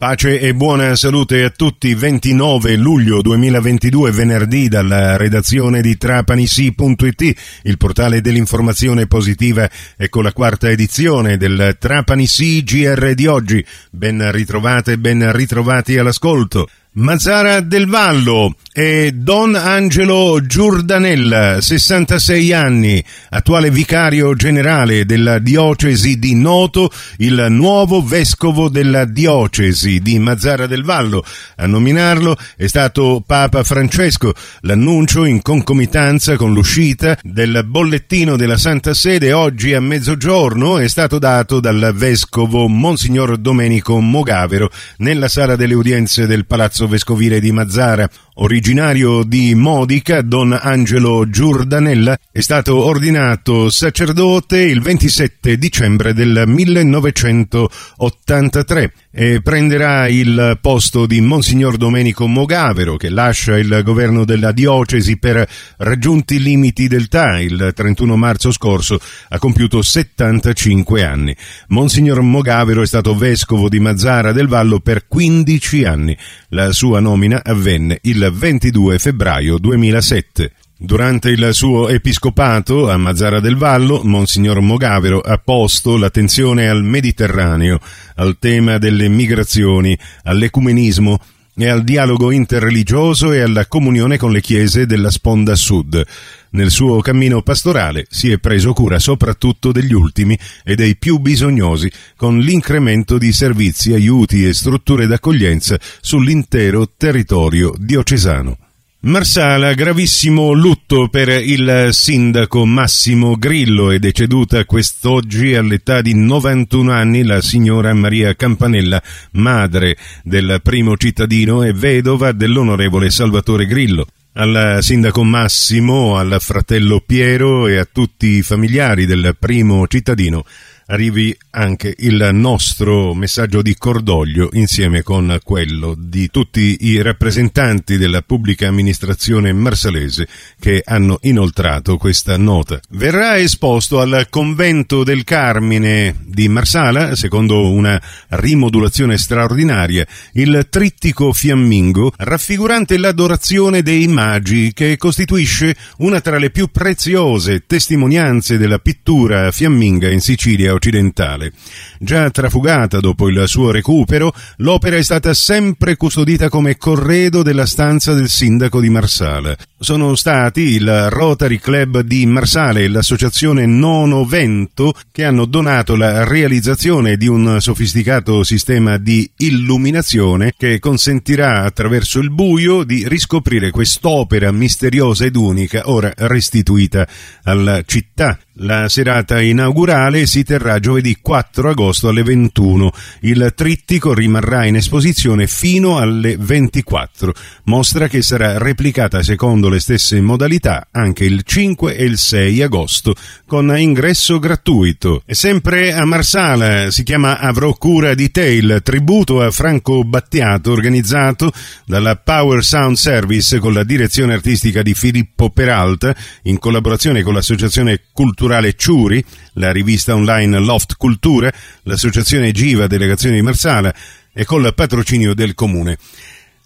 Pace e buona salute a tutti. 29 luglio 2022, venerdì, dalla redazione di trapanisi.it, il portale dell'informazione positiva. Ecco la quarta edizione del Trapanisi GR di oggi. Ben ritrovate ben ritrovati all'ascolto. Mazzara del Vallo e Don Angelo Giordanella, 66 anni, attuale vicario generale della diocesi di Noto, il nuovo vescovo della diocesi di Mazzara del Vallo. A nominarlo è stato Papa Francesco. L'annuncio in concomitanza con l'uscita del bollettino della Santa Sede oggi a mezzogiorno è stato dato dal vescovo Monsignor Domenico Mogavero nella sala delle udienze del Palazzo palazzo vescovile di Mazzara. Originario di Modica, Don Angelo Giordanella è stato ordinato sacerdote il 27 dicembre del 1983 e prenderà il posto di Monsignor Domenico Mogavero che lascia il governo della diocesi per raggiunti limiti d'età il 31 marzo scorso ha compiuto 75 anni. Monsignor Mogavero è stato vescovo di Mazzara del Vallo per 15 anni. La sua nomina avvenne il 22 febbraio 2007. Durante il suo episcopato a Mazzara del Vallo, Monsignor Mogavero ha posto l'attenzione al Mediterraneo, al tema delle migrazioni, all'ecumenismo e al dialogo interreligioso e alla comunione con le chiese della sponda sud. Nel suo cammino pastorale si è preso cura soprattutto degli ultimi e dei più bisognosi, con l'incremento di servizi, aiuti e strutture d'accoglienza sull'intero territorio diocesano. Marsala, gravissimo lutto per il sindaco Massimo Grillo, è deceduta quest'oggi all'età di 91 anni la signora Maria Campanella, madre del primo cittadino e vedova dell'onorevole Salvatore Grillo. Al sindaco Massimo, al fratello Piero e a tutti i familiari del primo cittadino arrivi anche il nostro messaggio di cordoglio insieme con quello di tutti i rappresentanti della pubblica amministrazione marsalese che hanno inoltrato questa nota. Verrà esposto al convento del Carmine di Marsala, secondo una rimodulazione straordinaria, il trittico fiammingo raffigurante l'adorazione dei magi che costituisce una tra le più preziose testimonianze della pittura fiamminga in Sicilia occidentale. Già trafugata dopo il suo recupero, l'opera è stata sempre custodita come corredo della stanza del sindaco di Marsala. Sono stati il Rotary Club di Marsale e l'associazione Nono Vento che hanno donato la realizzazione di un sofisticato sistema di illuminazione che consentirà attraverso il buio di riscoprire quest'opera misteriosa ed unica ora restituita alla città la serata inaugurale si terrà giovedì 4 agosto alle 21. Il trittico rimarrà in esposizione fino alle 24, mostra che sarà replicata secondo le stesse modalità anche il 5 e il 6 agosto, con ingresso gratuito. E sempre a Marsala si chiama Avrò cura di te, il tributo a Franco Battiato organizzato dalla Power Sound Service con la direzione artistica di Filippo Peralta in collaborazione con l'associazione culturale culturale Ciuri, la rivista online Loft Culture, l'associazione Giva Delegazione di Marsala e col patrocinio del comune.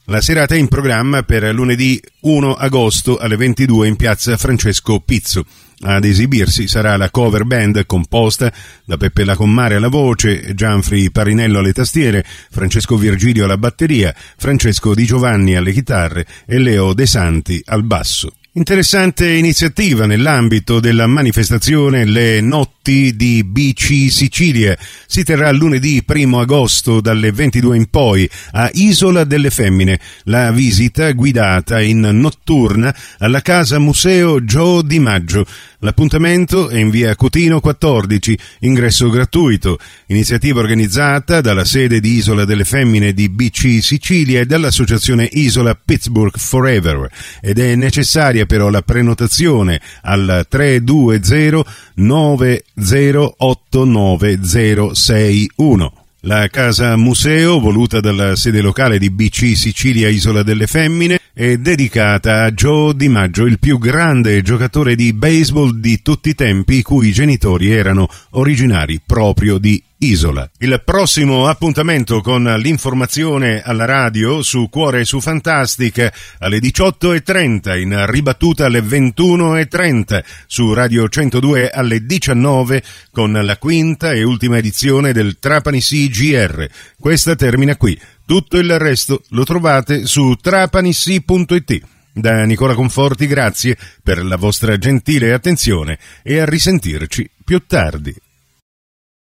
La serata è in programma per lunedì 1 agosto alle 22 in piazza Francesco Pizzo. Ad esibirsi sarà la cover band composta da Peppe Lacommare alla voce, Gianfri Parinello alle tastiere, Francesco Virgilio alla batteria, Francesco Di Giovanni alle chitarre e Leo De Santi al basso. Interessante iniziativa nell'ambito della manifestazione Le Notti di BC Sicilia. Si terrà lunedì 1 agosto dalle 22 in poi a Isola delle Femmine. La visita guidata in notturna alla casa museo Gio Di Maggio. L'appuntamento è in via Cotino 14, ingresso gratuito. Iniziativa organizzata dalla sede di Isola delle Femmine di BC Sicilia e dall'associazione Isola Pittsburgh Forever ed è necessaria però la prenotazione al 320 9089061. La casa museo, voluta dalla sede locale di BC Sicilia Isola delle Femmine, è dedicata a Joe Di Maggio, il più grande giocatore di baseball di tutti i tempi, i cui genitori erano originari proprio di Isola. Il prossimo appuntamento con l'informazione alla radio su Cuore e su Fantastic alle 18.30, in ribattuta alle 21.30, su Radio 102 alle 19 con la quinta e ultima edizione del Trapani CGR. Questa termina qui. Tutto il resto lo trovate su trapanissi.it. Da Nicola Conforti grazie per la vostra gentile attenzione e a risentirci più tardi.